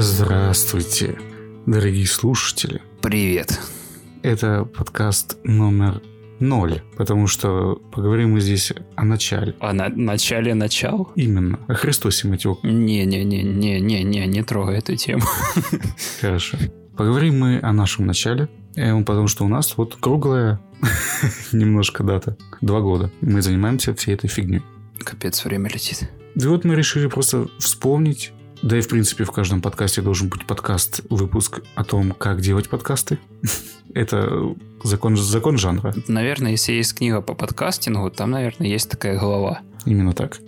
Здравствуйте, дорогие слушатели. Привет. Это подкаст номер ноль, потому что поговорим мы здесь о начале. О на- начале начал? Именно. О Христосе Матюк. Не-не-не-не-не-не, не трогай эту тему. Хорошо. Поговорим мы о нашем начале, э, потому что у нас вот круглая немножко дата. Два года. Мы занимаемся всей этой фигней. Капец, время летит. И вот мы решили просто вспомнить, да и в принципе в каждом подкасте должен быть подкаст, выпуск о том, как делать подкасты. Это закон, закон жанра. Наверное, если есть книга по подкастингу, там, наверное, есть такая глава. Именно так.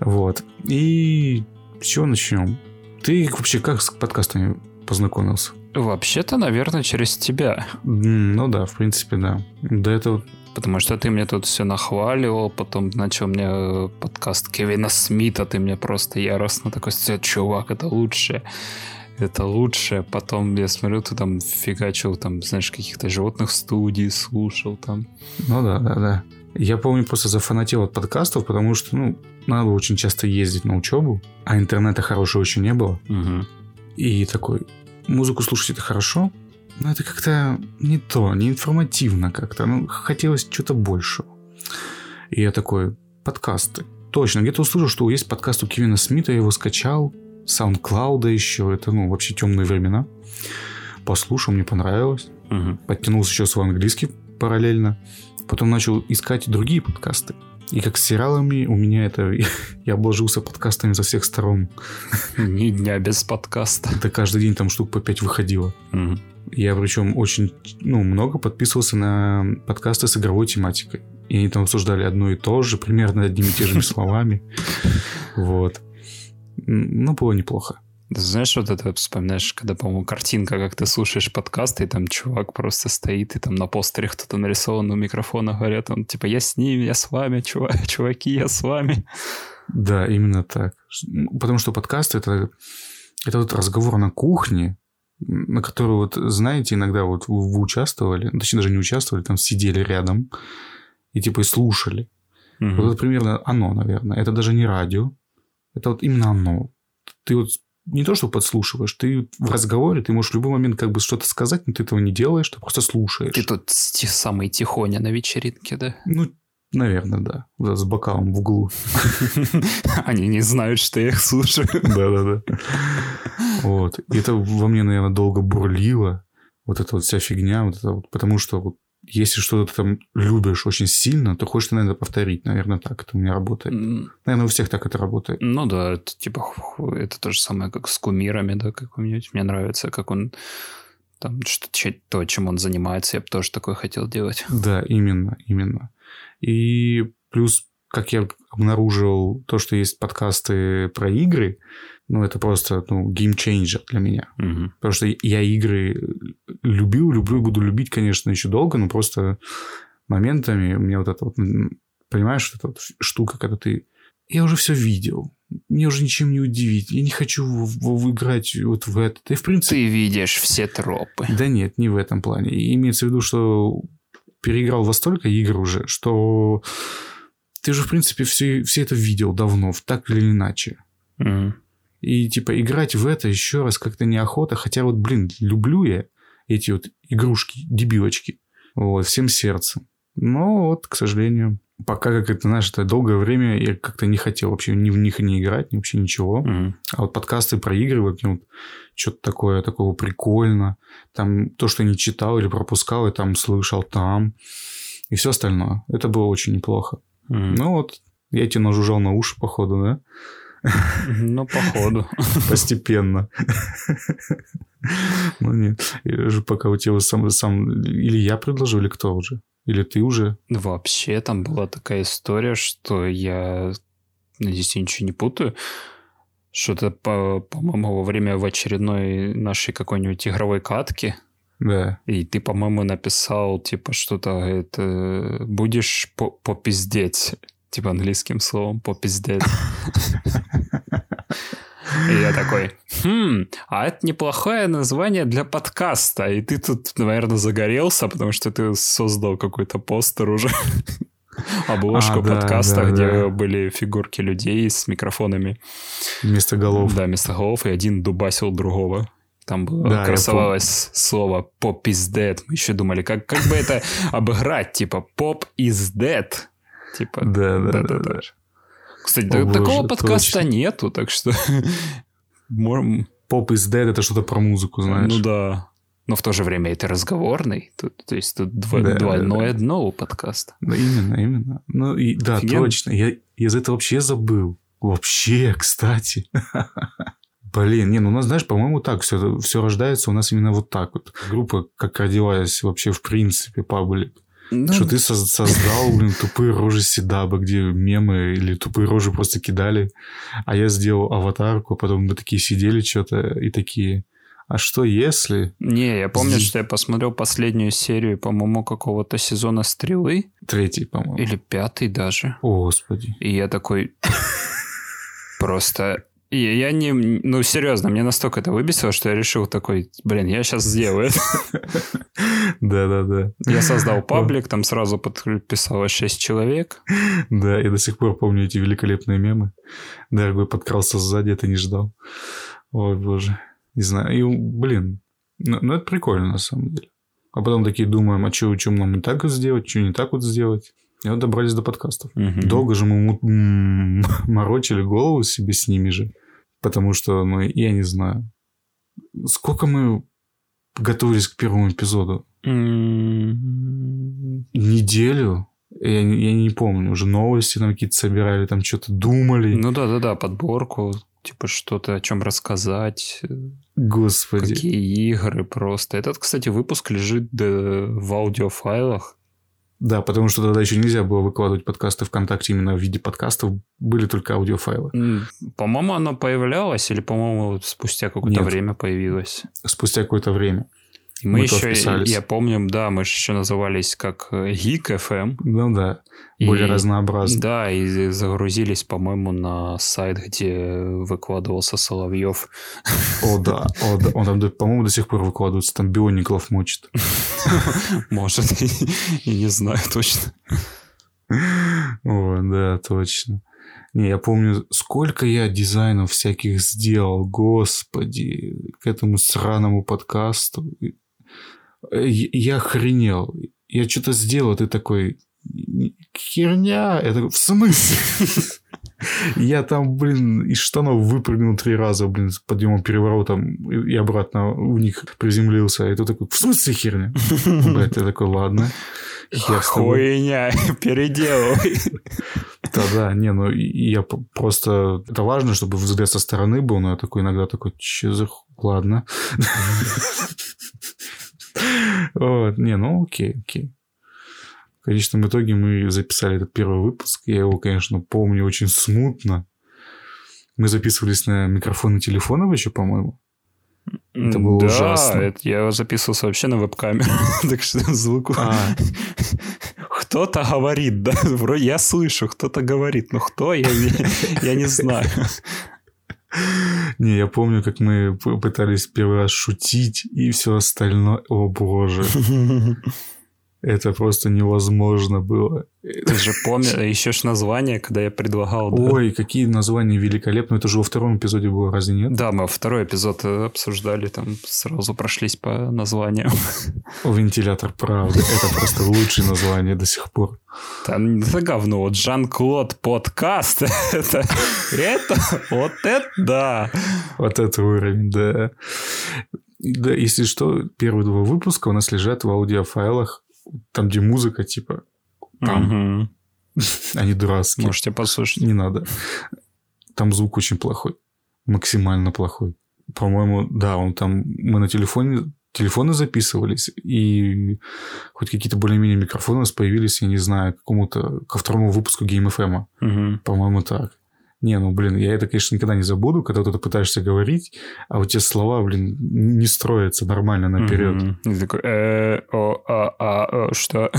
Вот. И с чего начнем? Ты вообще как с подкастами познакомился? Вообще-то, наверное, через тебя. Ну да, в принципе, да. До этого Потому что ты мне тут все нахваливал, потом начал мне э, подкаст Кевина Смита, ты мне просто яростно такой, «Э, чувак, это лучше. Это лучше. Потом я смотрю, ты там фигачил, там, знаешь, каких-то животных студий слушал там. Ну да, да, да. Я помню, просто зафанател от подкастов, потому что, ну, надо было очень часто ездить на учебу, а интернета хорошего еще не было. Угу. И такой, музыку слушать это хорошо, но это как-то не то, не информативно как-то. Ну, хотелось чего-то большего. И я такой, подкасты. Точно, где-то услышал, что есть подкаст у Кевина Смита, я его скачал. SoundCloud еще, это, ну, вообще темные времена. Послушал, мне понравилось. Угу. Подтянулся еще свой английский параллельно. Потом начал искать другие подкасты. И как с сериалами у меня это... Я обложился подкастами со всех сторон. Ни дня без подкаста. Это каждый день там штук по пять выходило. Я причем очень ну, много подписывался на подкасты с игровой тематикой. И они там обсуждали одно и то же, примерно одними и теми же словами. Вот. Ну, было неплохо. Ты Знаешь, вот это вспоминаешь, когда, по-моему, картинка, как ты слушаешь подкасты, и там чувак просто стоит, и там на постере кто-то нарисован, у микрофона говорят, он типа, я с ними, я с вами, чува- чуваки, я с вами. Да, именно так. Ну, Потому что подкасты это, это вот разговор на кухне, на который вот, знаете, иногда вот вы, вы участвовали, ну, точнее даже не участвовали, там сидели рядом и типа и слушали. Мгм. Вот это примерно оно, наверное. Это даже не радио. Это вот именно оно. Ты вот не то, что подслушиваешь, ты в разговоре, ты можешь в любой момент как бы что-то сказать, но ты этого не делаешь, ты просто слушаешь. Ты тут с- ти- самый тихоня на вечеринке, да? Ну, наверное, да. Да, С бокалом в углу. Они не знают, что я их слушаю. Да-да-да. Вот. И это во мне, наверное, долго бурлило. Вот эта вот вся фигня. Вот это вот, потому что вот если что-то там любишь очень сильно, то хочешь, наверное, повторить. Наверное, так это у меня работает. Наверное, у всех так это работает. Ну да, это типа это то же самое, как с кумирами, да, какой-нибудь. Мне нравится, как он там что то, чем он занимается, я бы тоже такое хотел делать. Да, именно, именно. И плюс, как я обнаружил то, что есть подкасты про игры, ну, это просто, ну, game changer для меня. Мгм. Потому что я игры любил, люблю и буду любить, конечно, еще долго, но просто моментами у меня вот это вот, понимаешь, вот эта вот штука, когда ты... Я уже все видел. Мне уже ничем не удивить. Я не хочу в- в- играть вот в это. И в принципе... Ты видишь все тропы. Да нет, не в этом плане. И имеется в виду, что переиграл во столько игр уже, что ты же, в принципе, все, все это видел давно, так или иначе. Мгм. И, типа, играть в это еще раз как-то неохота. Хотя вот, блин, люблю я эти вот игрушки, дебилочки. Вот, всем сердцем. Но вот, к сожалению, пока, как это, знаешь, это долгое время я как-то не хотел вообще ни в них не играть, ни вообще ничего. Мгм. А вот подкасты про игры, вот, ну, что-то такое, такого прикольно. Там то, что не читал или пропускал, я там слышал там. И все остальное. Это было очень неплохо. Мгм. Ну вот, я тебе нажужжал на уши, походу, да? Ну, походу. Постепенно. Ну нет. Пока у тебя сам, сам... Или я предложил, или кто уже? Или ты уже? Вообще, там была такая история, что я, надеюсь, я ничего не путаю, что-то, по- по-моему, во время в очередной нашей какой-нибудь игровой катки, Да. и ты, по-моему, написал, типа, что-то, это, будешь по- попиздеть, типа, английским словом попиздеть. И я такой, хм, а это неплохое название для подкаста. И ты тут, наверное, загорелся, потому что ты создал какой-то постер уже. обложку А, да, подкаста, да, где да. были фигурки людей с микрофонами. Вместо голов. Да, вместо голов, и один дубасил другого. Там было, Да, красовалось слово «pop is dead». Мы еще думали, как, как бы это обыграть, типа «pop is dead». Типа, Да, да, да, да. Кстати, такого подкаста нету, так что... Поп is dead это что-то про музыку, знаешь. Ну да. Но в то же время это разговорный. Тут, то есть тут дво- Да, двойное да. дно у подкаста. Да, именно, именно. Ну и да, Офигенно. точно. Я, я за это вообще забыл. Вообще, кстати. Блин, не, ну у нас, знаешь, по-моему, так все, все рождается у нас именно вот так вот. Группа как родилась вообще в принципе, паблик. Ну, Что ты соз- создал, блин, тупые рожи Седаба, где мемы или тупые рожи просто кидали. А я сделал аватарку, а потом мы такие сидели что-то и такие... А что если Не, я помню, что я посмотрел последнюю серию, по-моему, какого-то сезона «Стрелы». третий, по-моему? Или пятый даже. О, господи. И я такой... Просто... и Я не... Ну, серьезно, мне настолько это выбесило, что я решил такой, блин, я сейчас сделаю это. Да-да-да. Я создал паблик, там сразу подписалось 6 человек. Да, я до сих пор помню эти великолепные мемы. Дорогой подкрался сзади, это не ждал. Ой, боже. Не знаю. И, блин, ну, ну это прикольно на самом деле. А потом такие думаем, а что, что нам не так вот сделать, что не так вот сделать. И вот добрались до подкастов. Мгм. Долго же мы морочили голову себе с ними же. Потому что, ну, я не знаю. Сколько мы готовились к первому эпизоду? М, Неделю? Я, не- я не помню. Уже новости там какие-то собирали, там что-то думали. Ну да-да-да, подборку, типа что-то о чем рассказать, Господи. какие игры просто. Этот, кстати, выпуск лежит да, в аудиофайлах. Да, потому что тогда еще нельзя было выкладывать подкасты ВКонтакте именно в виде подкастов. Были только аудиофайлы. По-моему, оно появлялось, или, по-моему, спустя какое-то Нет. время появилось. Спустя какое-то время. И мы, Мы еще, вписались. я помню, да, мы же еще назывались как э, Geek FM. Ну да. Более И- разнообразно. Да, и загрузились, по-моему, на сайт, где выкладывался Соловьев. О, да. О, да. Он там, по-моему, до сих пор выкладывается. Там Биониклов мочит. Может, и не знаю точно. О, да, точно. Не, я помню, сколько я дизайнов всяких сделал, господи, к этому сраному подкасту. Я охренел. Я что-то сделал, ты такой, херня. Такой, в смысле? Я там, блин, из штанов выпрыгнул три раза, блин, с подъемом переворотом и обратно в них приземлился. И ты такой, в смысле херня? Блядь, я такой, ладно. Хуйня, переделывай. Да-да, не, ну я просто... Это важно, чтобы взгляд со стороны был, но я такой иногда такой, че за... Ладно. Вот, Не, ну окей, окей. В конечном итоге мы записали этот первый выпуск. Я его, конечно, помню очень смутно. Мы записывались на микрофоны телефонов еще, по-моему. Это было да, ужасно. это я записывался вообще на веб-камеру, так что звук... А, Кто-то говорит, да, вроде я слышу, кто-то говорит, но кто, я я не знаю. Не, я помню, как мы пытались первый раз шутить и все остальное. О, боже. Это просто невозможно было. Ты же помнишь, еще ж название, когда я предлагал... да? Ой, какие названия великолепные. Это же во втором эпизоде было, разве нет? Да, мы второй эпизод э, обсуждали, там сразу прошлись по названиям. Вентилятор правды. Это просто лучшее название до сих пор. Там это говно, вот Жан-Клод подкаст, это, это, вот это да. Вот это уровень, да. Да, если что, первые два выпуска у нас лежат в аудиофайлах, там, где музыка, типа, Там. Они дурацкие. Можете послушать. Не надо. Там звук очень плохой. Максимально плохой. По-моему, да, он там... Мы на телефоне... Телефоны записывались, и хоть какие-то более-менее микрофоны у нас появились, я не знаю, какому-то... Ко второму выпуску Game FM. По-моему, так. Не, ну, блин, я это, конечно, никогда не забуду, когда это пытаешься говорить, а у тебя слова, блин, не строятся нормально наперед. И такой, э, о, а, а, что?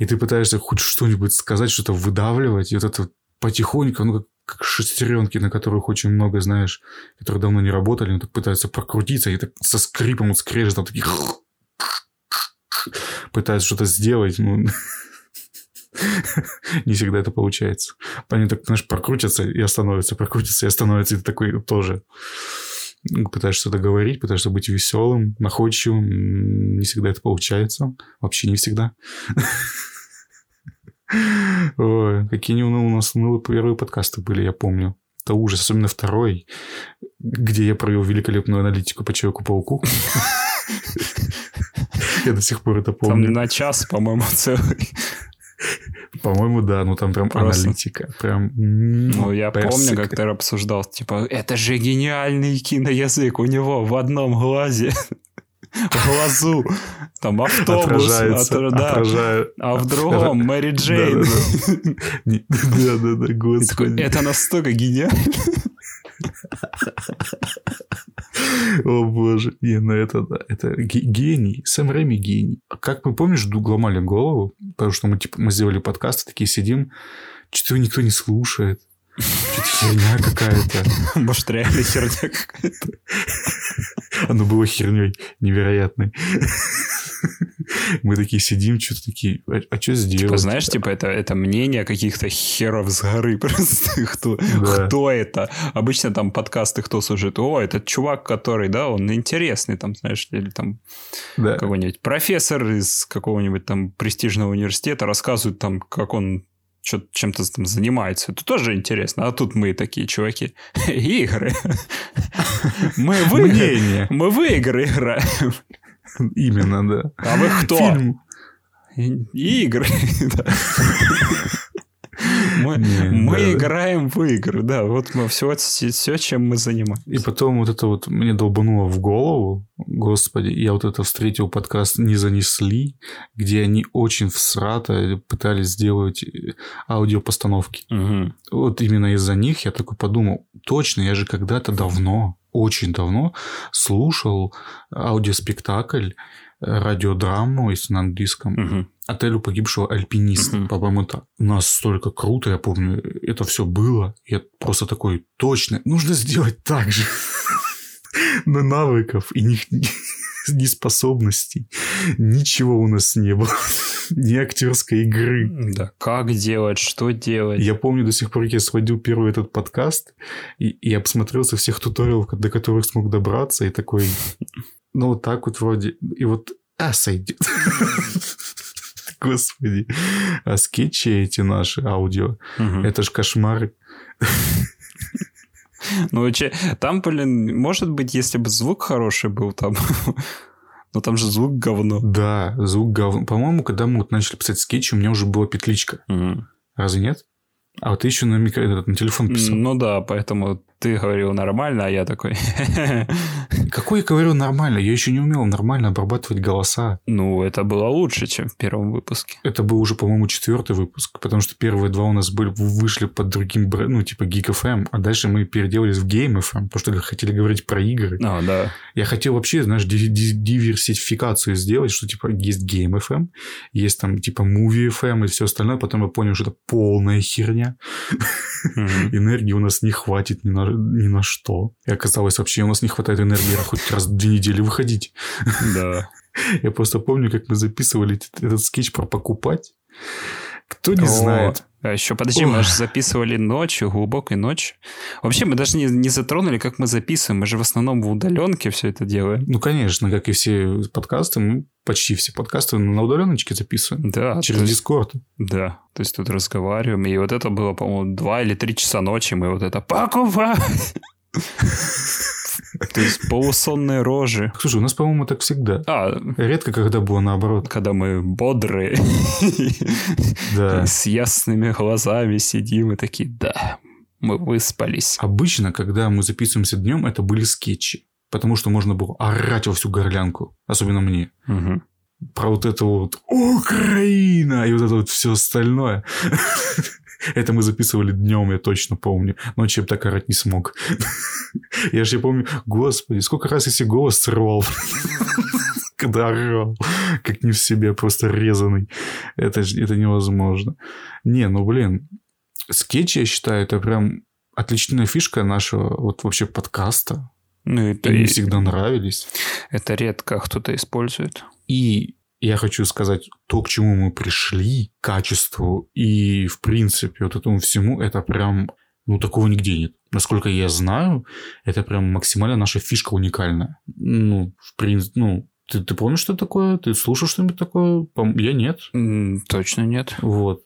И ты пытаешься хоть что-нибудь сказать, что-то выдавливать, и вот это потихоньку, ну, как, как шестеренки, на которых очень много, знаешь, которые давно не работали, но так пытаются прокрутиться, и так со скрипом, вот скрежетом, такие... пытаются что-то сделать, ну... не всегда это получается. Они так, знаешь, прокрутятся и остановятся, прокрутятся и остановятся, и ты такой тоже пытаешься что-то говорить, пытаешься быть веселым, находчивым. Не всегда это получается. Вообще не всегда. Ой, какие у нас унылые первые подкасты были, я помню. Это ужас, особенно второй, где я провел великолепную аналитику по Человеку-пауку. Я до сих пор это помню. Там на час, по-моему, целый. По-моему, да, ну там прям Просто. аналитика. Прям... Ну, я персик. помню, как ты обсуждал, типа, это же гениальный киноязык у него в одном глазе. В глазу. Там автобус. Да. Отражает. А в другом Мэри Джейн. Да-да-да, господи. Это настолько гениально. О боже, не, ну это, да, это гений, Сэм Рэми гений. А как мы, помнишь, ломали голову, потому что мы, типа, мы сделали подкаст, такие сидим, что-то никто не слушает. Херня какая-то. Может, реально херня какая-то. Оно было херней невероятной. Мы такие сидим, что-то такие, а, а что сделать? Типа, знаешь, типа, это, это мнение каких-то херов с горы просто. Кто, да. кто это? Обычно там подкасты кто служит? О, этот чувак, который, да, он интересный, там, знаешь, или там да. какой-нибудь профессор из какого-нибудь там престижного университета рассказывает там, как он чем-то там занимается. Это тоже интересно. А тут мы такие чуваки. Игры. Мы в игры. Мы в игры играем. Именно, да. А вы кто? Фильм. Игры. Мы, не, мы да, играем в игры, да. Вот мы все, все, чем мы занимаемся. И потом вот это вот мне долбануло в голову. Господи, я вот это встретил подкаст «Не занесли», где они очень всрато пытались сделать э, аудиопостановки. Угу. Вот именно из-за них я такой подумал, точно, я же когда-то давно, очень давно слушал аудиоспектакль радиодраму, если на английском, угу. отелю погибшего альпиниста, угу. по-моему, так. Настолько круто, я помню, это все было. Я просто такой, точно, нужно сделать так же. Но навыков и них неспособностей. Ничего у нас не было. Ни актерской игры. Да, как делать, что делать. Я помню до сих пор, я сводил первый этот подкаст, и, и я посмотрел со всех туториалов, до которых смог добраться, и такой, ну, вот так вот вроде. И вот, а, сойдет. Господи. А скетчи эти наши, аудио, это ж кошмар. Ну, там, блин, может быть, если бы звук хороший был там... Но там же звук говно. Да, звук говно. По-моему, когда мы вот начали писать скетчи, у меня уже была петличка. Разве нет? А вот ты еще на, микро... на телефон писал. Ну да, поэтому ты говорил нормально, а я такой... Какой я говорю нормально? Я еще не умел нормально обрабатывать голоса. Ну, это было лучше, чем в первом выпуске. Это был уже, по-моему, четвертый выпуск, потому что первые два у нас были, вышли под другим брендом, ну, типа Geek FM, а дальше мы переделались в Game FM, потому что хотели говорить про игры. А, да. Я хотел вообще, знаешь, диверсификацию сделать, что, типа, есть Game FM, есть там, типа, Movie FM и все остальное, потом я понял, что это полная херня. Энергии у нас не хватит ни на ни на что. И оказалось, вообще у нас не хватает энергии хоть раз в две недели выходить. Да. Я просто помню, как мы записывали этот скетч про покупать. Кто не знает. А еще, подожди, Ох. мы же записывали ночью, глубокой ночью. Вообще, мы даже не, не затронули, как мы записываем. Мы же в основном в удаленке все это делаем. Ну, конечно, как и все подкасты, мы почти все подкасты на удаленочке записываем. Да. Через есть, Discord. Да. То есть тут разговариваем. И вот это было, по-моему, два или три часа ночи. Мы вот это покупаем. То есть полусонные рожи. Слушай, у нас, по-моему, так всегда. А, Редко, когда было наоборот. Когда мы бодрые. Да. С ясными глазами сидим и такие, да, мы выспались. Обычно, когда мы записываемся днем, это были скетчи. Потому что можно было орать во всю горлянку. Особенно мне. Про вот это вот Украина и вот это вот все остальное. Это мы записывали днем, я точно помню. Ночью я так орать не смог. Я же помню, господи, сколько раз я себе голос срывал. Когда орал. Как не в себе, просто резанный. Это, это невозможно. Не, ну блин. Скетчи, я считаю, это прям отличная фишка нашего вот вообще подкаста. Ну, это и всегда нравились. Это редко кто-то использует. И я хочу сказать, то, к чему мы пришли, качеству и, в принципе, вот этому всему, это прям, ну, такого нигде нет. Насколько я знаю, это прям максимально наша фишка уникальная. Ну, в принципе, ну, ты, ты помнишь, что такое? Ты слушал что-нибудь такое? Я нет. точно нет. Вот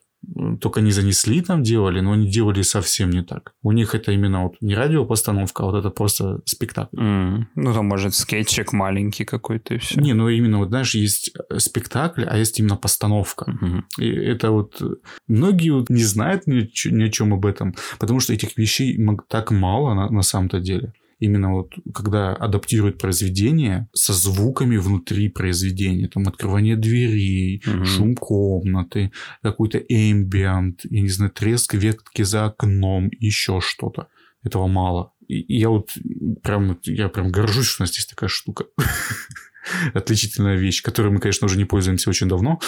только не занесли там делали, но они делали совсем не так. У них это именно вот не радиопостановка, а вот это просто спектакль. Mm. Ну, там, может, скетчик маленький какой-то и все. Не, ну именно вот, знаешь, есть э, спектакль, а есть именно постановка. Mm-hmm. И это вот... Многие вот не знают ни, ни о чем об этом, потому что этих вещей так мало на, на самом-то деле именно вот когда адаптируют произведение со звуками внутри произведения, там открывание дверей, угу. шум комнаты, какой-то эмбиент, я не знаю, треск ветки за окном, еще что-то. Этого мало. И я вот прям, я прям горжусь, что у нас есть такая штука. отличительная вещь, которой мы, конечно, уже не пользуемся очень давно.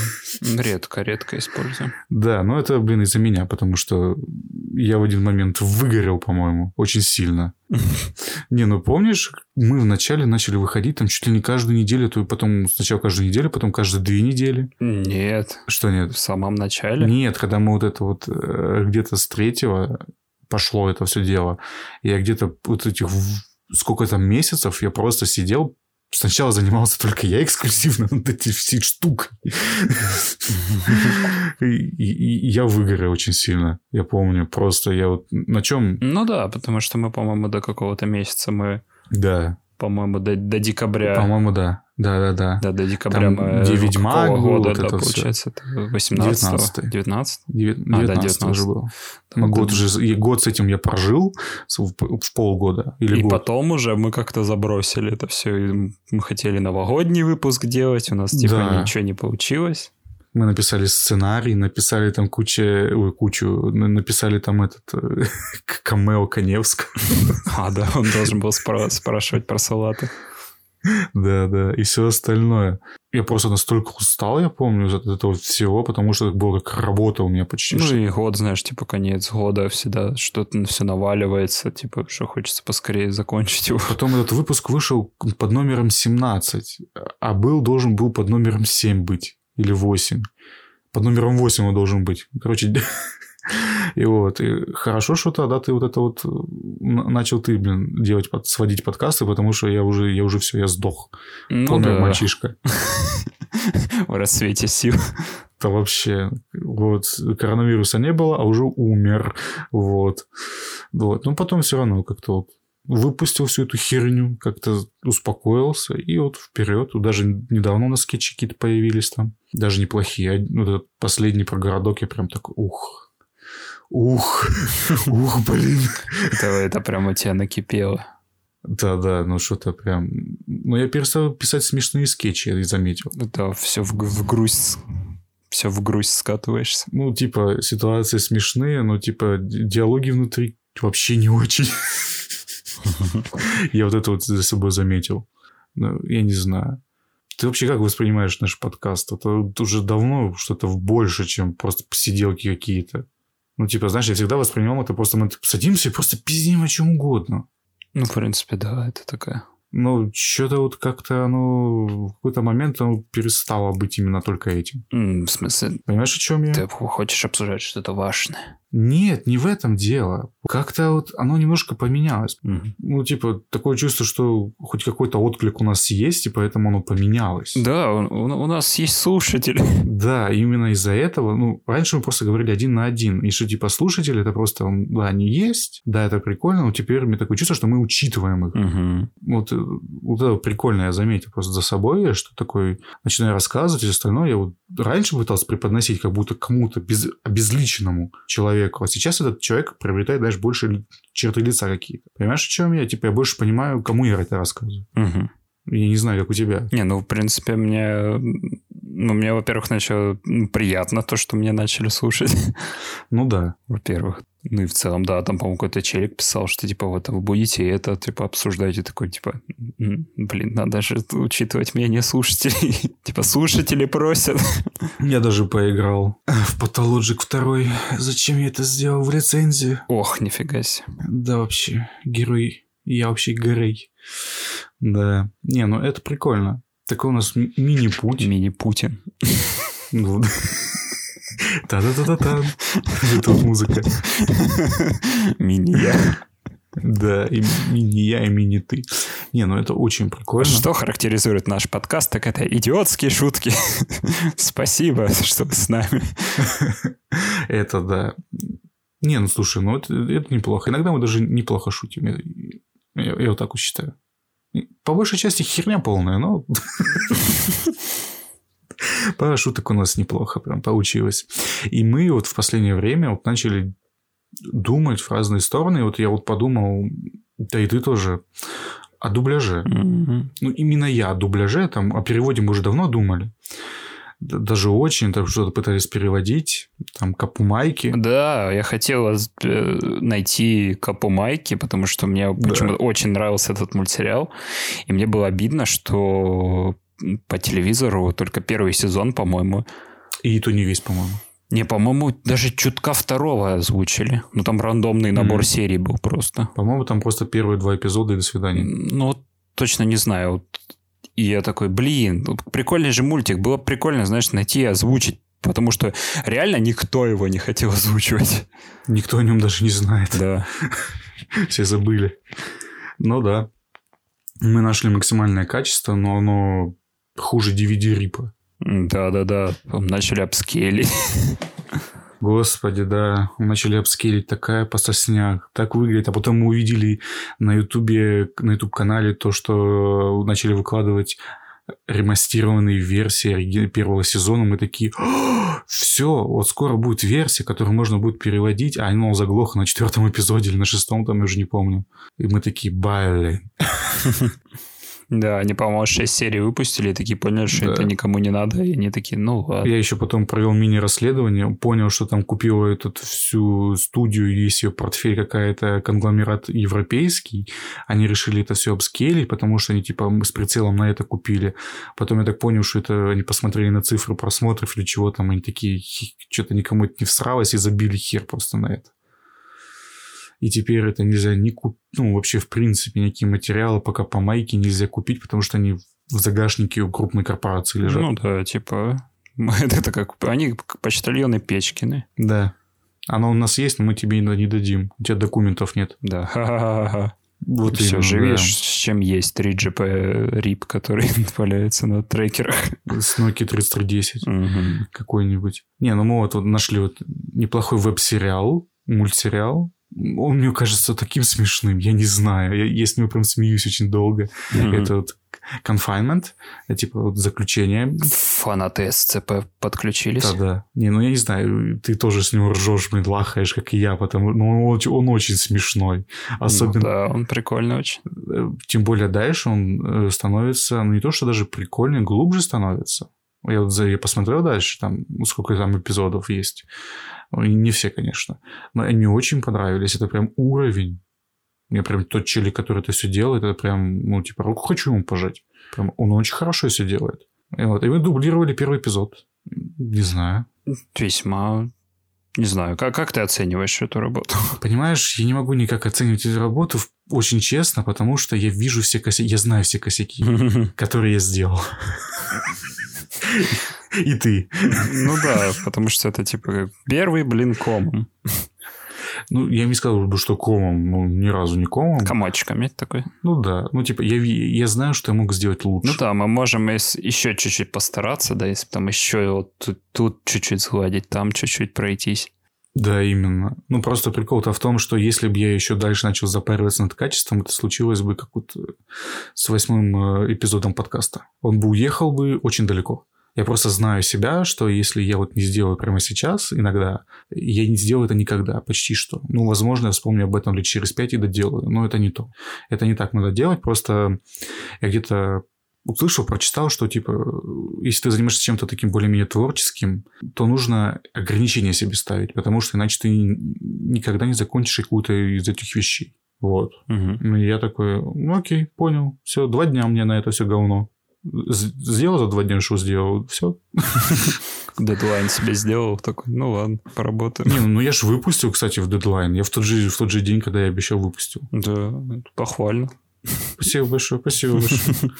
Редко, редко используем. Да, но это, блин, из-за меня, потому что я в один момент выгорел, по-моему, очень сильно. Не, ну помнишь, мы вначале начали выходить там чуть ли не каждую неделю, то потом сначала каждую неделю, потом каждые две недели. Нет. Что нет? В самом начале? Нет, когда мы вот это вот э, где-то с третьего пошло это все дело, я где-то вот этих сколько там месяцев я просто сидел Сначала занимался только я эксклюзивно над этим всей штукой. И я выгорел очень сильно. Я помню, просто я вот на чем... Ну да, потому что мы, по-моему, до какого-то месяца мы... Да. По-моему, до, до декабря. По-моему, да. Да, да, да. Да, до декабря Там, мы... Где Ведьмак был, года, вот да, это получается, это 18 19 19 19 а, да, 19 уже был. Там год, уже, и год с этим я прожил в, в полгода или И год. потом уже мы как-то забросили это все. Мы хотели новогодний выпуск делать, у нас типа да. ничего не получилось. Мы написали сценарий, написали там кучу, ой, кучу, написали там этот э, камео Коневска. А, да, он должен был спрашивать про салаты. Да, да, и все остальное. Я просто настолько устал, я помню, от этого всего, потому что это было как работа у меня почти. Ну и год, знаешь, типа конец года всегда что-то все наваливается, типа, что хочется поскорее закончить его. Потом этот выпуск вышел под номером 17, а был должен был под номером 7 быть, или 8. Под номером 8 он должен быть. Короче, И вот, и хорошо, что тогда ты вот это вот начал ты, блин, делать, под, сводить подкасты, потому что я уже, я уже все, я сдох. Ну, да. мальчишка. В рассвете сил. Да вообще, вот, коронавируса не было, а уже умер, вот. Вот, но потом все равно как-то вот выпустил всю эту херню, как-то успокоился, и вот вперед. Даже недавно у нас скетчи какие-то появились там, даже неплохие. Ну, этот последний про городок я прям так, ух, Ух, ух, блин. Это, это прямо тебя накипело. Да, да, ну что-то прям... Ну, я перестал писать смешные скетчи, я заметил. Да, все в, в грусть все в грусть скатываешься. Ну, типа, ситуации смешные, но, типа, диалоги внутри вообще не очень. Я вот это вот за собой заметил. Ну, я не знаю. Ты вообще как воспринимаешь наш подкаст? Это уже давно что-то больше, чем просто посиделки какие-то. Ну, типа, знаешь, я всегда воспринимал это просто мы садимся и просто пиздим о чем угодно. Ну, в принципе, да, это такая ну, что-то вот как-то оно в какой-то момент оно перестало быть именно только этим. Mm, в смысле? Понимаешь, о чем я? Ты хочешь обсуждать что-то важное? Нет, не в этом дело. Как-то вот оно немножко поменялось. Mm. Ну, типа, такое чувство, что хоть какой-то отклик у нас есть, и поэтому оно поменялось. Да, у, у нас есть слушатели. Да, именно из-за этого. Ну, раньше мы просто говорили один на один. И что, типа, слушатели, это просто, да, они есть, да, это прикольно, но теперь мне такое чувство, что мы учитываем их. Mm-hmm. Вот вот это прикольно я заметил просто за собой, что такой начинаю рассказывать и остальное. Я вот раньше пытался преподносить как будто кому-то без, обезличенному человеку, а сейчас этот человек приобретает даже больше черты лица какие-то. Понимаешь, о чем я? Типа я больше понимаю, кому я это рассказываю. Угу. Я не знаю, как у тебя. Не, ну, в принципе, мне... Ну, мне, во-первых, начало приятно то, что меня начали слушать. Ну да. Во-первых. Ну и в целом, да, там, по-моему, какой-то челик писал, что, типа, вот вы будете это, типа, обсуждать, и такой, типа, блин, надо же учитывать мнение слушателей. типа, слушатели просят. Я даже поиграл в Pathologic 2. Зачем я это сделал в рецензии? Ох, нифига себе. Да, вообще, герой. Я вообще герой. Да. Не, ну это прикольно. Такой у нас ми- мини-путь. Мини-Путин. Ну, Та-да-та-та-та. Тут музыка. Мини-я. Да, и мини-я, и мини-ты. Не, ну это очень прикольно. Что характеризует наш подкаст, так это идиотские шутки. Спасибо, что вы с нами. Это да. Не, ну слушай, ну это, это неплохо. Иногда мы даже неплохо шутим. Я, я- я вот так вот считаю. По большей части херня полная, но... Пара шуток у нас неплохо прям получилось. И мы вот в последнее время вот начали думать в разные стороны. И вот я вот подумал, да и ты тоже, о дубляже. Мгм. Ну, именно я о дубляже, там, о переводе мы уже давно думали. Даже очень, там что-то пытались переводить, там, Капумайки. Да, я хотел э, найти Капу Майки, потому что мне почему-то очень нравился этот мультсериал. И мне было обидно, что по телевизору только первый сезон, по-моему. И то не весь, по-моему. Не, по-моему, даже чутка второго озвучили. Ну, там рандомный набор Мгм. серий был просто. По-моему, там просто первые два эпизода и до свидания. Ну, точно не знаю. Вот. И я такой, блин, прикольный же мультик. Было бы прикольно, знаешь, найти и озвучить. Потому что реально никто его не хотел озвучивать. Никто о нем даже не знает. Да. Все забыли. Ну да. Мы нашли максимальное качество, но оно хуже DVD-рипа. Да-да-да. Начали обскейлить. Господи, да. Начали обскелить такая пососняк. Так выглядит. А потом мы увидели на Ютубе, на Ютуб-канале то, что начали выкладывать ремастированные версии первого сезона. Мы такие, все, вот скоро будет версия, которую можно будет переводить, а оно заглохло на четвертом эпизоде или на шестом, там я уже не помню. И мы такие, блин. Да, они, по-моему, 6 серий выпустили и такие поняли, что Да. это никому не надо. И они такие, ну ладно. Я еще потом провел мини-расследование, понял, что там купил этот всю студию, есть ее портфель какая-то, конгломерат европейский. Они решили это все обскелить, потому что они типа с прицелом на это купили. Потом я так понял, что это они посмотрели на цифры просмотров или чего там, они такие, что-то никому это не всралось и забили хер просто на это. И теперь это нельзя ни купить, ну, вообще, в принципе, никакие материалы пока по майке нельзя купить, потому что они в загашнике у крупной корпорации лежат. Ну да, типа... Это как... Они почтальоны Печкины. Да. Оно у нас есть, но мы тебе не дадим. У тебя документов нет. Да. Ха-ха-ха. Вот Все, именно, живешь да. с чем есть 3GP RIP, который валяется на трекерах. С Nokia 3310 Мгм. какой-нибудь. Не, ну мы вот, вот нашли вот неплохой веб-сериал, мультсериал. Он мне кажется таким смешным, я не знаю. Я, я с него прям смеюсь очень долго. Мгм. Это вот confinement, это типа вот заключение. Фанаты СЦП подключились. Да-да. Не, ну я не знаю, ты тоже с него ржешь, блин, лахаешь, как и я, потому ну, он, очень- он очень смешной. Ну Особенно да, он прикольный очень. Э, тем более дальше он э, становится, ну не то, что даже прикольный, глубже становится. Я вот за, я посмотрел дальше, там, сколько там эпизодов есть. Ну, Не все, конечно. Но они очень понравились. Это прям уровень. Мне прям тот челик, который это все делает, это прям, ну, типа, руку хочу ему пожать. Прям он очень хорошо все делает. И, вот, и мы дублировали первый эпизод. Не знаю. Весьма... Не знаю, как, как ты оцениваешь эту работу? Понимаешь, я не могу никак оценивать эту работу очень честно, потому что я вижу все косяки, я знаю все косяки, которые я сделал. И ты. Ну да, потому что это типа первый блин комом. Ну, я не сказал бы, что комом, ну, ни разу не комом. Комочками такой. Ну да, ну типа, я, я знаю, что я мог сделать лучше. Ну да, мы можем еще чуть-чуть постараться, да, если там еще вот тут, тут чуть-чуть сгладить, там чуть-чуть пройтись. Да, именно. Ну, просто прикол-то в том, что если бы я еще дальше начал запариваться над качеством, это случилось бы как вот э, с восьмым э, эпизодом подкаста. Он бы уехал бы очень далеко. Я просто знаю себя, что если я вот не сделаю прямо сейчас, иногда, я не сделаю это никогда, почти что. Ну, возможно, я вспомню об этом лет через пять и доделаю, но это не то. Это не так надо делать, просто я где-то услышал, прочитал, что, типа, если ты занимаешься чем-то таким более-менее творческим, то нужно ограничения себе ставить, потому что иначе ты никогда не закончишь какую-то из этих вещей. Вот. Ну, и я такой, ну, окей, понял. Все, два дня мне на это все говно. Сделал за два дня, что сделал, все. Дедлайн себе сделал, такой, ну ладно, поработаем. Не, ну я же выпустил, кстати, в дедлайн. Я в тот же, в тот же день, когда я обещал, выпустил. Да, похвально. Спасибо большое, спасибо большое.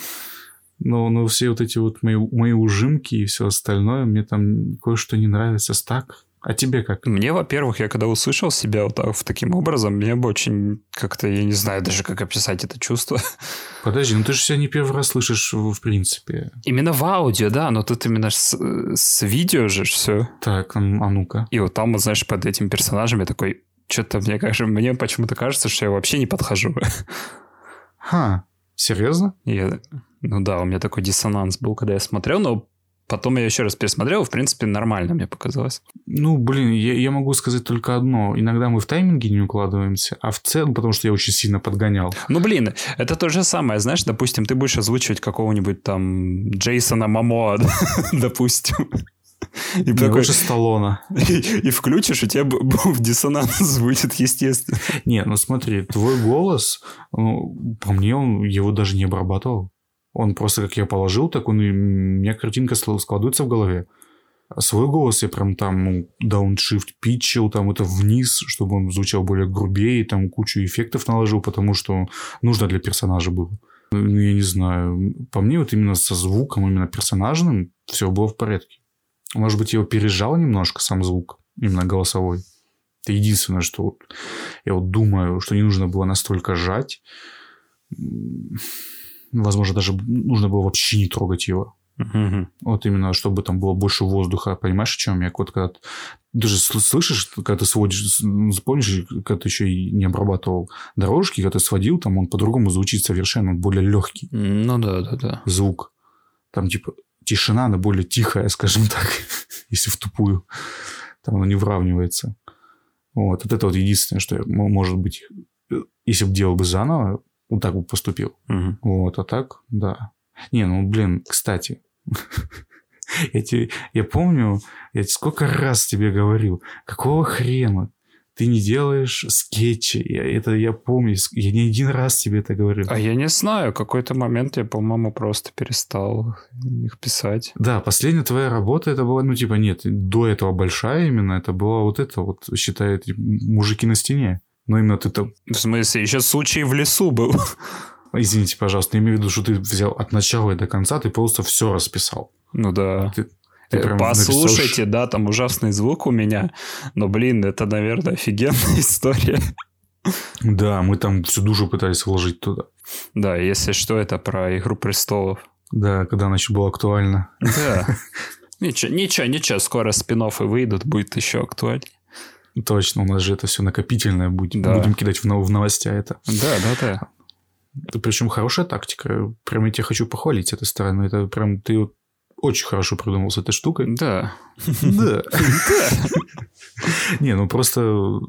Но, но все вот эти вот мои, мои ужимки и все остальное, мне там кое-что не нравится. Так, а тебе как? Мне, во-первых, я когда услышал себя вот так, таким образом, мне бы очень как-то, я не знаю даже, как описать это чувство. Подожди, ну ты же себя не первый раз слышишь в, в принципе. Именно в аудио, да, но тут именно с, с видео же все. Так, а ну-ка. И вот там, вот, знаешь, под этим персонажем я такой, что-то мне кажется, мне почему-то кажется, что я вообще не подхожу. Ха, серьезно? Я, ну да, у меня такой диссонанс был, когда я смотрел, но Потом я еще раз пересмотрел, в принципе, нормально мне показалось. Ну, блин, я, я могу сказать только одно. Иногда мы в тайминге не укладываемся, а в целом, потому что я очень сильно подгонял. Ну, блин, это то же самое. Знаешь, допустим, ты будешь озвучивать какого-нибудь там Джейсона Мамоа, допустим. И такой, лучше Сталлона. И, и включишь, и тебе в диссонанс будет, естественно. Не, ну смотри, твой голос, ну, по мне, он его даже не обрабатывал. Он просто, как я положил, так он, у меня картинка складывается в голове. А свой голос я прям там ну, дауншифт питчил, там это вниз, чтобы он звучал более грубее, там кучу эффектов наложил, потому что нужно для персонажа было. Ну, я не знаю. По мне, вот именно со звуком, именно персонажным, все было в порядке. Может быть, я его пережал немножко, сам звук, именно голосовой. Это единственное, что вот, я вот думаю, что не нужно было настолько жать возможно, даже нужно было вообще не трогать его. Угу. Вот именно, чтобы там было больше воздуха. Понимаешь, о чем я? Вот когда ты же слышишь, когда ты сводишь, помнишь, когда ты еще и не обрабатывал дорожки, когда ты сводил, там он по-другому звучит совершенно, он более легкий. Ну да, да, да. Звук. Там типа тишина, она более тихая, скажем так, если в тупую. Там она не выравнивается. Вот. вот это вот единственное, что может быть, если бы делал бы заново, вот так бы поступил. Угу. Вот, а так, да. Не, ну, блин, кстати, я, тебе, я помню, я сколько раз тебе говорил, какого хрена ты не делаешь скетчи. Я, это я помню, я не один раз тебе это говорил. А я не знаю, какой-то момент я, по-моему, просто перестал их писать. Да, последняя твоя работа, это была, ну, типа, нет, до этого большая именно, это была вот это вот, считает, мужики на стене. Но именно ты там... В смысле, еще случай в лесу был. Извините, пожалуйста, имею в виду, что ты взял от начала и до конца, ты просто все расписал. Ну да. Ты, ты э, Послушайте, написал... да, там ужасный звук у меня, но, блин, это, наверное, офигенная история. Да, мы там всю душу пытались вложить туда. Да, если что, это про «Игру престолов». Да, когда она еще была актуальна. Да. Ничего, ничего, ничего, скоро спин выйдут, будет еще актуальнее. Точно, у нас же это все накопительное будет. Да. Будем кидать в, в новости это. Да, да, да. Причем хорошая тактика. Прям я тебя хочу похвалить этой стороны. Это прям ты вот очень хорошо придумал с этой штукой. Да. Да. Не, ну просто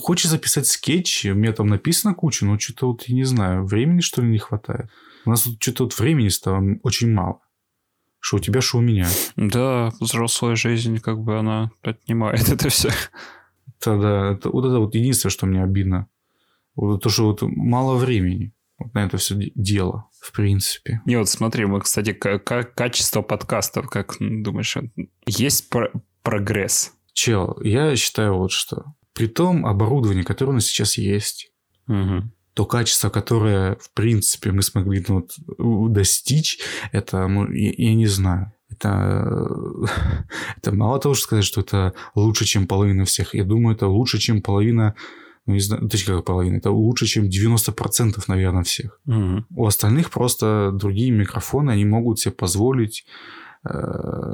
хочешь записать скетчи, у меня там написано куча, но что-то вот, я не знаю, времени, что ли, не хватает. У нас тут что-то вот времени стало очень мало. Что у тебя, что у меня. Да, взрослая жизнь, как бы она отнимает это все. Тогда это, вот это вот единственное, что мне обидно. Вот то, что вот мало времени вот на это все дело, в принципе. Не, вот смотри, мы, кстати, как качество подкастов, как думаешь, есть про прогресс? Чел, я считаю вот что. При том оборудовании, которое у нас сейчас есть, угу. то качество, которое, в принципе, мы смогли ну, вот, достичь, это, ну, я, я не знаю. Это, это мало того, что сказать, что это лучше, чем половина всех. Я думаю, это лучше, чем половина ну, не знаю, точнее, как половина, это лучше, чем 90%, наверное, всех. Угу. У остальных просто другие микрофоны, они могут себе позволить Э,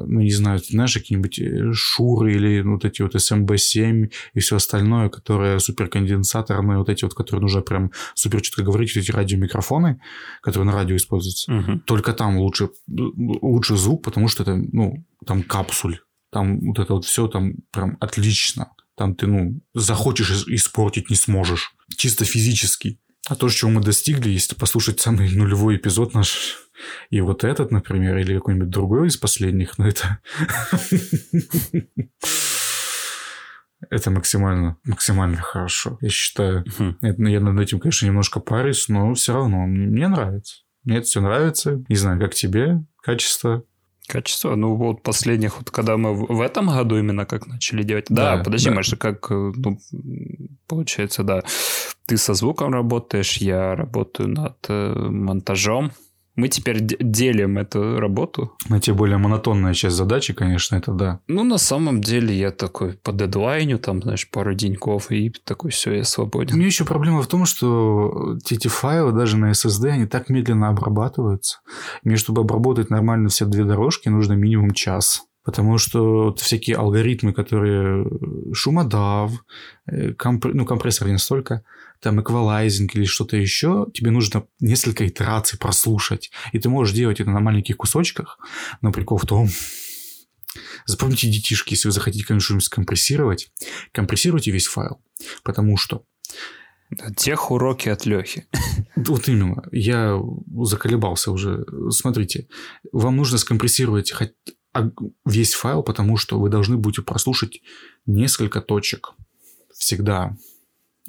ну, не знаю, знаешь, какие-нибудь э, шуры или вот эти вот SMB7 и все остальное, которые суперконденсаторные, вот эти вот, которые нужно прям супер четко говорить, эти радиомикрофоны, которые на радио используются. Угу. Только там лучше, лучше звук, потому что это, ну, там капсуль, там вот это вот все там прям отлично. Там ты, ну, захочешь испортить не сможешь. Чисто физически. А то, чего мы достигли, если послушать самый нулевой эпизод наш, и вот этот, например, или какой-нибудь другой из последних, ну это... Это максимально, максимально хорошо, я считаю. Это, я над этим, конечно, немножко парюсь, но все равно мне нравится. Мне это все нравится. Не знаю, как тебе качество. Качество? Ну, вот последних, вот когда мы в этом году именно как начали делать. Да, да подожди, да. Маша, как, э, ну, получается, да. Ты со звуком работаешь, я работаю над э, монтажом. Мы теперь делим эту работу. На те более монотонная часть задачи, конечно, это да. Ну, на самом деле, я такой по дедлайню, там, знаешь, пару деньков, и такой, все, я свободен. У меня еще проблема в том, что эти файлы даже на SSD, они так медленно обрабатываются. Мне, чтобы обработать нормально все две дорожки, нужно минимум час. Потому что всякие алгоритмы, которые шумодав, э, компр... ну, компрессор не столько, там эквалайзинг или что-то еще, тебе нужно несколько итераций прослушать. И ты можешь делать это на маленьких кусочках, но прикол в том, запомните, детишки, если вы захотите что-нибудь скомпрессировать, компрессируйте весь файл, потому что Тех уроки от Лехи. Вот именно. Я заколебался уже. Смотрите, вам нужно скомпрессировать весь файл, потому что вы должны будете прослушать несколько точек. Всегда.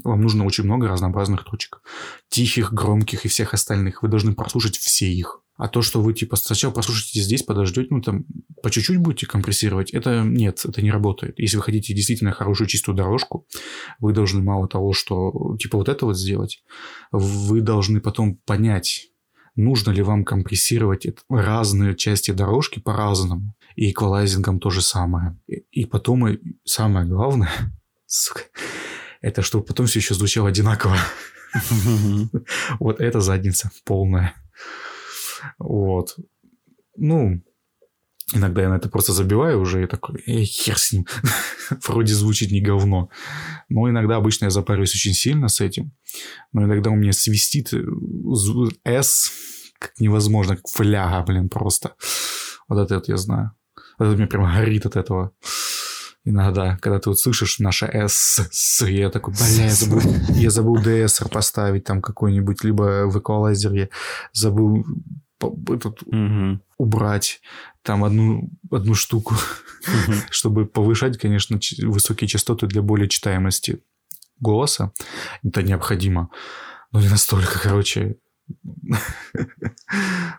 Вам нужно очень много разнообразных точек. Тихих, громких и всех остальных. Вы должны прослушать все их. А то, что вы типа сначала прослушаете здесь, подождете, ну там по чуть-чуть будете компрессировать, это нет, это не работает. Если вы хотите действительно хорошую чистую дорожку, вы должны мало того, что типа вот это вот сделать, вы должны потом понять, нужно ли вам компрессировать разные части дорожки по-разному. И эквалайзингом то же самое. И потом, и самое главное, сука, это чтобы потом все еще звучало одинаково. Вот это задница полная. Вот. Ну, иногда я на это просто забиваю уже и такой, эй, хер с ним. Вроде звучит не говно. Но иногда обычно я запариваюсь очень сильно с этим. Но иногда у меня свистит S как невозможно, как фляга, блин, просто. Вот это вот я знаю. Вот это мне прям горит от этого иногда, когда ты вот слышишь наше S, с, я такой, бля, я забыл, я забыл DSR поставить там какой-нибудь, либо в эквалайзере забыл этот, угу. убрать там одну, одну штуку, угу. чтобы повышать, конечно, высокие частоты для более читаемости голоса. Это необходимо. Но не настолько, короче.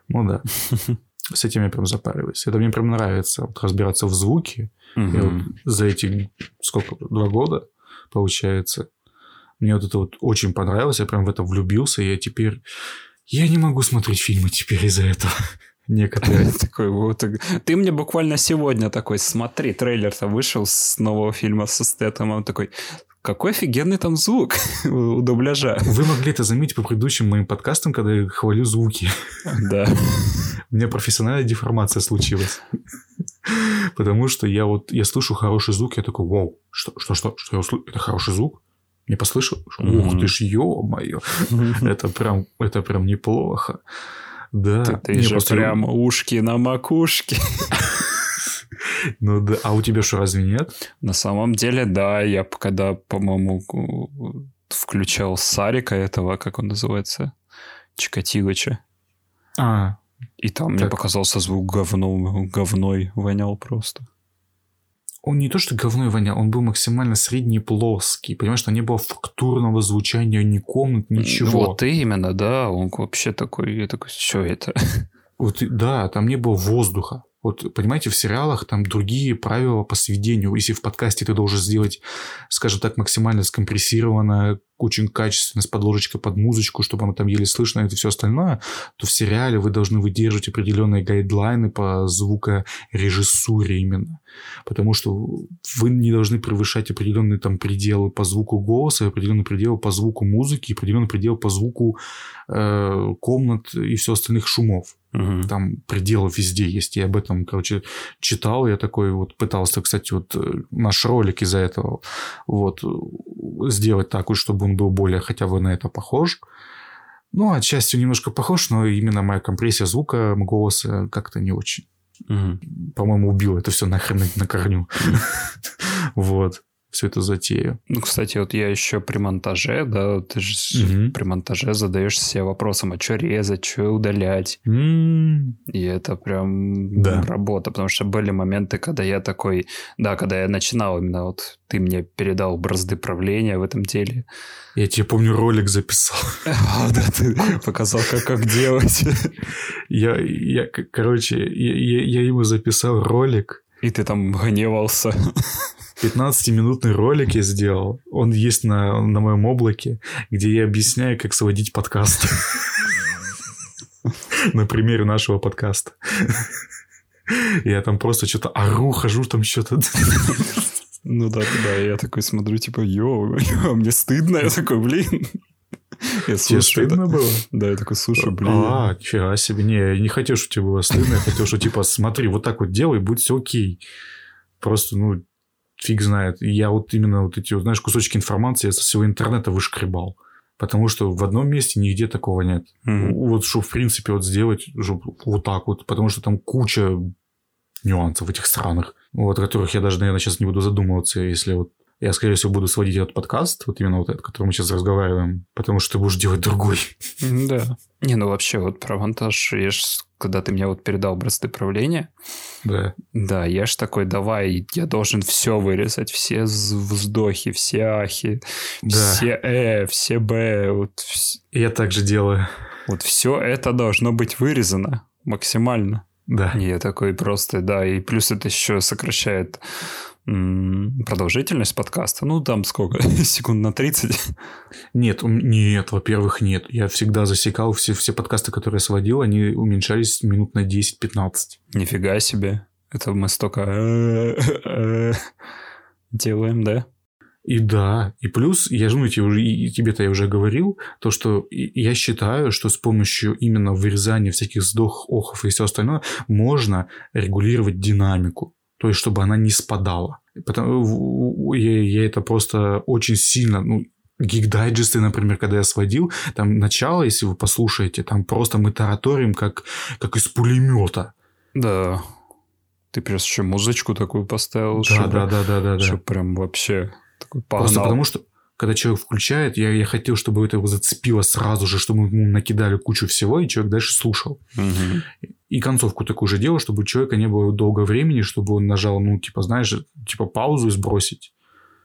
Ну да. С этим я прям запариваюсь. Это мне прям нравится, вот, разбираться в звуке. Угу. вот за эти, сколько, два года, получается, мне вот это вот очень понравилось, я прям в это влюбился, и я теперь... Я не могу смотреть фильмы теперь из-за этого. Некоторые. Такой вот. Ты мне буквально сегодня такой, смотри, трейлер-то вышел с нового фильма со Стэтом, он такой, какой офигенный там звук у дубляжа. Вы могли это заметить по предыдущим моим подкастам, когда я хвалю звуки. Да. У меня профессиональная деформация случилась. Потому что я вот, я слышу хороший звук, я такой, вау, что, что, что, что я услышал? Это хороший звук? Мне послышал? Ух ты ж, ё-моё. Это прям, это прям неплохо. Да. Ты, ты же прям ушки на макушке. Ну да, а у тебя что, разве нет? На самом деле, да, я когда, по-моему, включал Сарика этого, как он называется, Чикатилыча. А, и там так. мне показался звук говно, говной вонял просто. Он не то, что говной вонял, он был максимально средний плоский. Понимаешь, что не было фактурного звучания ни комнат, ничего. Вот именно, да. Он вообще такой, я такой, что это? Вот, да, там не было воздуха. Вот, понимаете, в сериалах там другие правила по сведению. Если в подкасте ты должен сделать, скажем так, максимально скомпрессированное, очень качественно, с подложечкой под музычку, чтобы оно там еле слышно и все остальное, то в сериале вы должны выдерживать определенные гайдлайны по звукорежиссуре именно. Потому что вы не должны превышать определенные там пределы по звуку голоса, определенные пределы по звуку музыки, определенные пределы по звуку э, комнат и все остальных шумов. Угу. Там пределы везде есть. Я об этом, короче, читал. Я такой вот пытался, кстати, вот э, наш ролик из-за этого вот сделать так, чтобы он был более хотя бы на это похож. Ну, отчасти немножко похож, но именно моя компрессия звука, голоса как-то не очень. Угу. По-моему, убил это все нахрен на корню. Вот всю эту затею. Ну, кстати, вот я еще при монтаже, да, ты же угу. при монтаже задаешь себе вопросом, а что резать, что удалять. м И это прям да. работа, потому что были моменты, когда я такой, да, когда я начинал именно вот ты мне передал бразды правления в этом деле. Я тебе помню, ролик записал. А, да, ты показал, как, как делать. Я, я, короче, я, я ему записал ролик. И ты там гневался. 15-минутный ролик я сделал. Он есть на, на моем облаке, где я объясняю, как сводить подкаст. на примере нашего подкаста. Я там просто что-то ору, хожу там что-то. Ну да, да, я такой смотрю, типа, йоу, мне стыдно. Я такой, блин. Я стыдно было? Да, я такой, слушай, блин. А, нифига себе. Не, я не хотел, чтобы тебе было стыдно. Я хотел, что, типа, смотри, вот так вот делай, будет все окей. Просто, ну, фиг знает. Я вот именно вот эти, знаешь, кусочки информации я со всего интернета вышкребал. Потому что в одном месте нигде такого нет. Mm-hmm. Вот что, в принципе, вот сделать вот так вот. Потому что там куча нюансов этих странах, вот, о которых я даже, наверное, сейчас не буду задумываться, если вот я, скорее всего, буду сводить этот подкаст, вот именно вот этот, который мы сейчас разговариваем, потому что ты будешь делать другой. Да. Не, ну вообще вот про монтаж, я ж, когда ты мне вот передал образцы правления, да. Да, я ж такой, давай, я должен все вырезать, все вздохи, все ахи, да. все э, все б. Вот, я так же делаю. Вот все это должно быть вырезано максимально. Да. И я такой просто, да, и плюс это еще сокращает продолжительность подкаста. Ну, там сколько? Секунд на 30? Нет, нет, во-первых, нет. Я всегда засекал все, все подкасты, которые я сводил, они уменьшались минут на 10-15. Нифига себе. Это мы столько э, э, делаем, да? И да, и плюс, я же, ну, тебе, уже, и тебе-то я уже говорил, то, что я считаю, что с помощью именно вырезания всяких сдох, охов и все остальное можно регулировать динамику. То есть, чтобы она не спадала. Потому, я, я это просто очень сильно, ну, гиг-дайджесты, например, когда я сводил, там начало, если вы послушаете, там просто мы тараторим как, как из пулемета. Да. Ты просто еще музычку такую поставил. Да, чтобы, да, да, да, да, да. Чтобы прям вообще такой погнал. Просто потому что, когда человек включает, я, я хотел, чтобы это его зацепило сразу же, чтобы мы ему накидали кучу всего, и человек дальше слушал. Угу. И концовку такую же делал, чтобы у человека не было долго времени, чтобы он нажал, ну, типа, знаешь, типа паузу и сбросить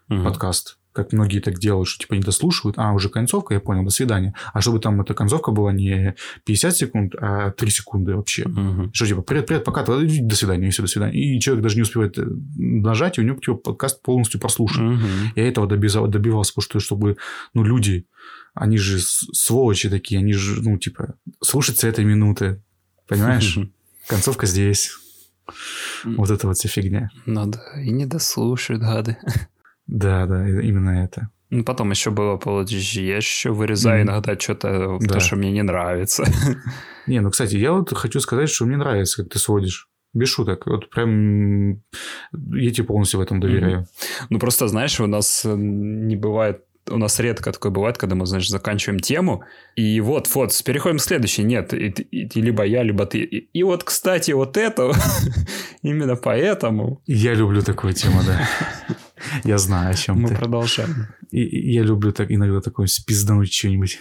угу. подкаст как многие так делают, что типа не дослушивают, а уже концовка, я понял, до свидания. А чтобы там эта концовка была не 50 секунд, а 3 секунды вообще. Угу. Что типа, привет, привет, пока, до свидания, и все, до свидания. И человек даже не успевает э, нажать, и у него типа, подкаст полностью прослушан. Угу. Я этого добивал, добивался, потому что чтобы, ну, люди, они же сволочи такие, они же, ну, типа, слушаться этой минуты, понимаешь? Концовка здесь. Вот это вот вся фигня. Ну да, и не дослушают, гады. Да, да, именно это. Ну, потом еще было, получается, я еще вырезаю mm. иногда что-то, да. то, что мне не нравится. Не, ну, кстати, я вот хочу сказать, что мне нравится, как ты сводишь. Без шуток. Вот прям я тебе полностью в этом доверяю. Mm-hmm. Ну, просто, знаешь, у нас э, не бывает у нас редко такое бывает, когда мы, значит, заканчиваем тему, и вот, вот, переходим к следующей. Нет, и, и, и либо я, либо ты. И, и вот, кстати, вот это, именно поэтому... Я люблю такую тему, да. Я знаю, о чем Мы ты. продолжаем. И, я люблю так иногда такое спиздануть что-нибудь.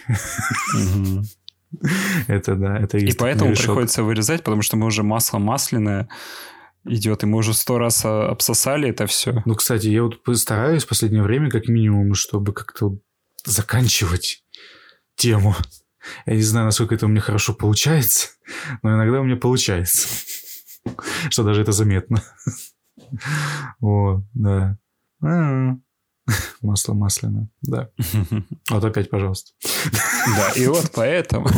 Это да, это И поэтому приходится вырезать, потому что мы уже масло масляное идет, и мы уже сто раз а, обсосали это все. Ну, кстати, я вот стараюсь в последнее время, как минимум, чтобы как-то заканчивать тему. Я не знаю, насколько это у меня хорошо получается, но иногда у меня получается. Что даже это заметно. О, да. Масло масляное, да. Вот опять, пожалуйста. Да, и вот поэтому.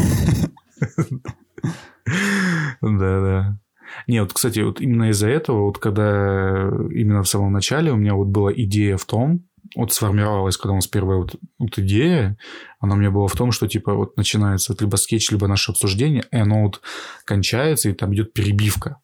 Да, да. Не, вот, кстати, вот именно из-за этого, вот когда именно в самом начале у меня вот была идея в том, вот сформировалась, когда у нас первая вот, вот идея, она у меня была в том, что типа вот начинается вот либо скетч, либо наше обсуждение, и оно вот кончается, и там идет перебивка.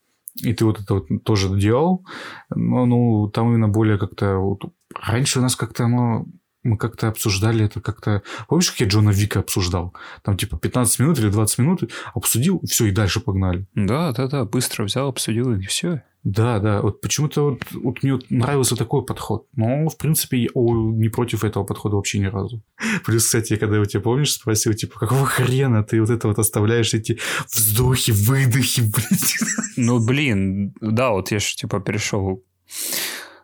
И ты вот это вот тоже делал, ну, там именно более как-то... Вот, раньше у нас как-то оно мы как-то обсуждали это как-то... Помнишь, как я Джона Вика обсуждал? Там типа 15 минут или 20 минут обсудил, все, и дальше погнали. Да, да, да, быстро взял, обсудил, и все. Да, да, вот почему-то вот, вот мне вот нравился такой подход. Но, в принципе, я о, не против этого подхода вообще ни разу. Плюс, кстати, когда я тебя, помнишь, спросил, типа, какого хрена ты вот это вот оставляешь эти вздохи, выдохи, блин. Ну, блин, да, вот я же, типа, перешел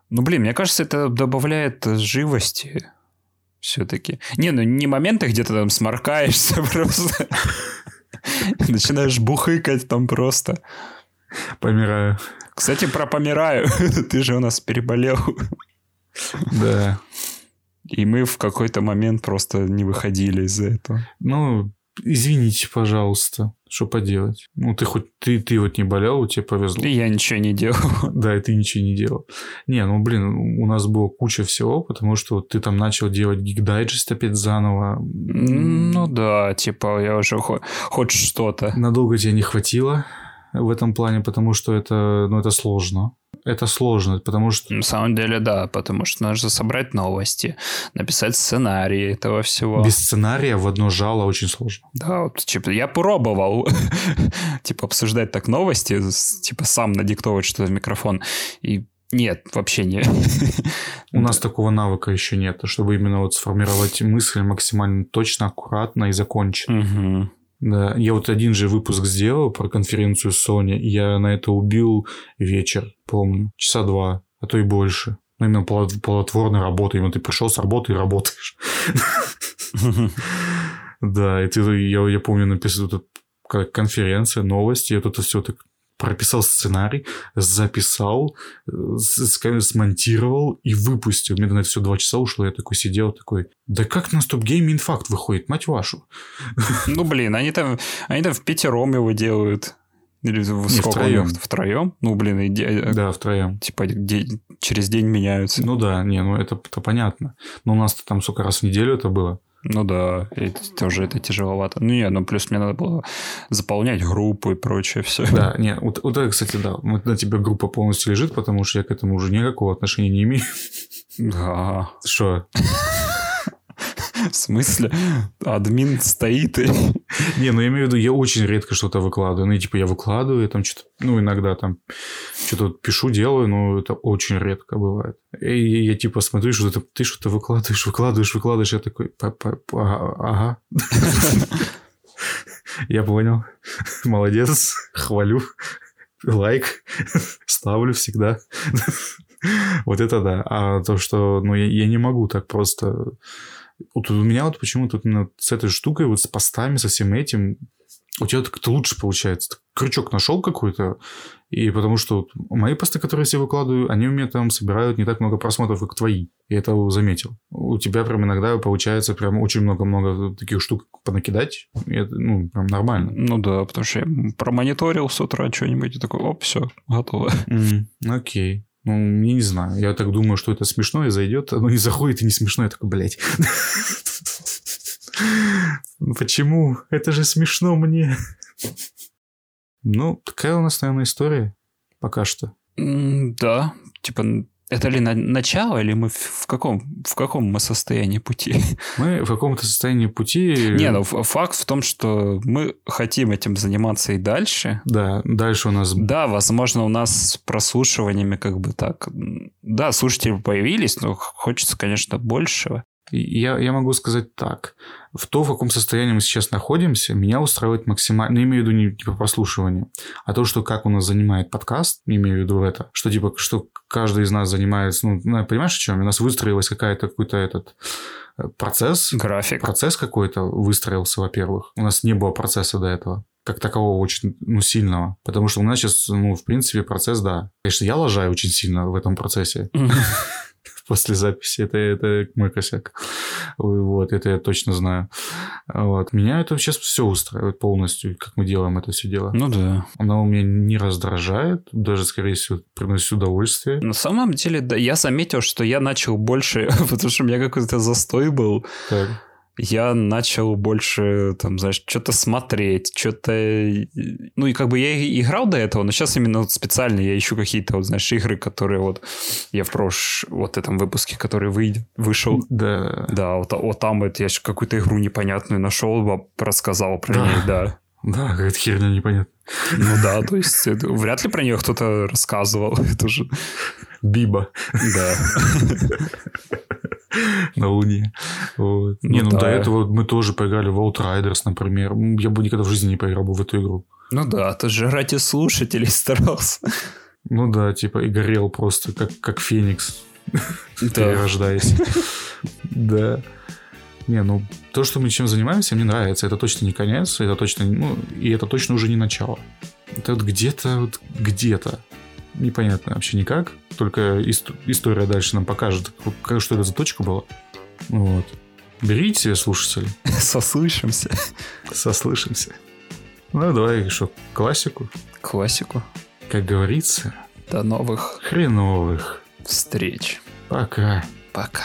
ну, блин, мне кажется, это добавляет живости все-таки. Не, ну не моменты, где ты там сморкаешься просто. Начинаешь бухыкать там просто. Помираю. Кстати, про помираю. Ты же у нас переболел. Да. И мы в какой-то момент просто не выходили из-за этого. Ну, извините, пожалуйста, что поделать. Ну, ты хоть, ты, ты вот не болел, тебе повезло. И я ничего не делал. Да, и ты ничего не делал. Не, ну, блин, у нас было куча всего, потому что ты там начал делать Digest опять заново. Ну да, типа я уже хоть, хоть что-то. Надолго тебе не хватило в этом плане, потому что это, ну, это сложно это сложно, потому что... На самом деле, да, потому что нужно собрать новости, написать сценарий этого всего. Без сценария в одно жало очень сложно. Да, вот, типа, я пробовал, типа, обсуждать так новости, типа, сам надиктовать что-то в микрофон, и нет, вообще не. У нас такого навыка еще нет, чтобы именно вот сформировать мысль максимально точно, аккуратно и закончить. Да, я вот один же выпуск сделал про конференцию Sony, и я на это убил вечер, помню, часа два, а то и больше. Ну, именно плодотворной работы. Именно ты пришел с работы и работаешь. Да, и ты, я, я помню, написал тут конференция, новости, я тут все так прописал сценарий, записал, смонтировал и выпустил. Мне на это все два часа ушло, я такой сидел, такой, да как на стоп-гейме инфакт выходит, мать вашу. Ну, блин, они там, они там в пятером его делают. Или в Не, втроем. Втроем? Ну, блин, и де... Да, втроем. Типа де... через день меняются. Ну да, не, ну это, это понятно. Но у нас там сколько раз в неделю это было. Ну да, и тоже это тяжеловато. Ну не, ну плюс мне надо было заполнять группу и прочее все. Да, не, вот, вот это, кстати, да, вот на тебя группа полностью лежит, потому что я к этому уже никакого отношения не имею. Да. Что? В смысле? Админ стоит и... Не, ну я имею в виду, я очень редко что-то выкладываю. Ну, и, типа, я выкладываю, там что-то, ну, иногда там что-то пишу, делаю, но это очень редко бывает. И я, типа, смотрю, что ты, ты что-то выкладываешь, выкладываешь, выкладываешь, я такой, ага. Я понял. Молодец. Хвалю. Лайк. Ставлю всегда. Вот это да. А то, что ну, я, я не могу так просто вот у меня вот почему-то именно с этой штукой, вот с постами, со всем этим, у тебя как-то лучше получается. Ты крючок нашел какой-то, и потому что вот мои посты, которые я себе выкладываю, они у меня там собирают не так много просмотров, как твои. Я это заметил. У тебя прям иногда получается прям очень много-много таких штук понакидать. И это, ну, прям нормально. Ну да, потому что я промониторил с утра что-нибудь и такой, оп, все, готово. Mm, окей. Ну, я не знаю. Я так думаю, что это смешно и зайдет. Оно не заходит и не смешно. Я такой, блядь. Почему? Это же смешно мне. Ну, такая у нас, наверное, история пока что. Да, типа это ли на начало, или мы в каком, в каком мы состоянии пути? Мы в каком-то состоянии пути... Не, ну факт в том, что мы хотим этим заниматься и дальше. Да, дальше у нас... Да, возможно, у нас с прослушиваниями как бы так... Да, слушатели появились, но хочется, конечно, большего. Я, я могу сказать так. В то, в каком состоянии мы сейчас находимся, меня устраивает максимально... Ну, имею в виду не типа прослушивание, а то, что как у нас занимает подкаст, имею в виду это, что типа, что каждый из нас занимается... Ну, ну понимаешь, о чем? У нас выстроилась какая-то какой-то этот э, процесс. График. Процесс какой-то выстроился, во-первых. У нас не было процесса до этого как такового очень ну, сильного. Потому что у нас сейчас, ну, в принципе, процесс, да. Конечно, я лажаю очень сильно в этом процессе после записи. Это, это мой косяк. Вот, это я точно знаю. Вот. Меня это сейчас все устраивает полностью, как мы делаем это все дело. Ну да. Оно у меня не раздражает, даже, скорее всего, приносит удовольствие. На самом деле, да, я заметил, что я начал больше, потому что у меня какой-то застой был. Так я начал больше, там, знаешь, что-то смотреть, что-то... Ну, и как бы я играл до этого, но сейчас именно вот специально я ищу какие-то, вот, знаешь, игры, которые вот я в прош... вот этом выпуске, который выйдет, вышел. Да. Да, вот, вот там вот я какую-то игру непонятную нашел, рассказал про да. нее, да. Да, какая-то херня непонятная. Ну да, то есть это, вряд ли про нее кто-то рассказывал. Это же... Биба. Да. на Луне. Вот. Ну, не, ну да. до этого мы тоже поиграли в Outriders, например. Я бы никогда в жизни не поиграл бы в эту игру. Ну да, ты же ради слушателей старался. Ну да, типа и горел просто, как, как Феникс, перерождаясь. Да. Не, ну, то, что мы чем занимаемся, мне нравится. Это точно не конец, это точно, ну, и это точно уже не начало. Это вот где-то, вот где-то непонятно вообще никак. Только ист- история дальше нам покажет, что это за точка была. Вот. Берите себе слушатели. Сослышимся. Сослышимся. Ну, давай что, классику. Классику. Как говорится, До новых хреновых. встреч. Пока. Пока.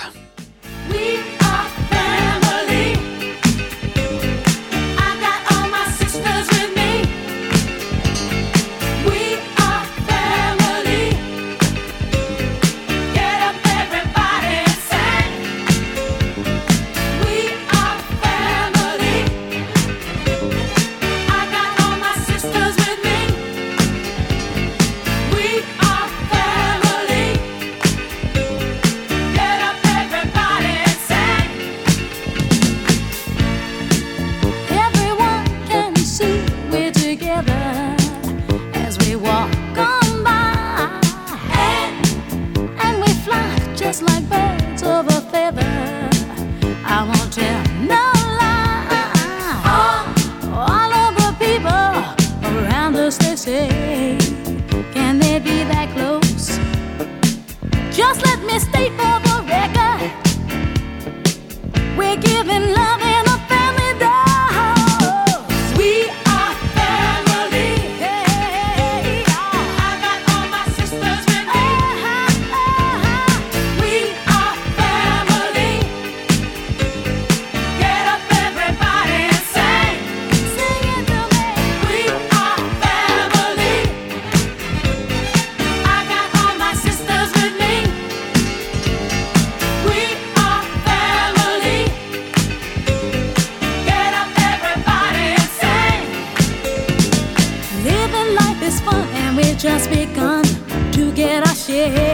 just begun to get our share.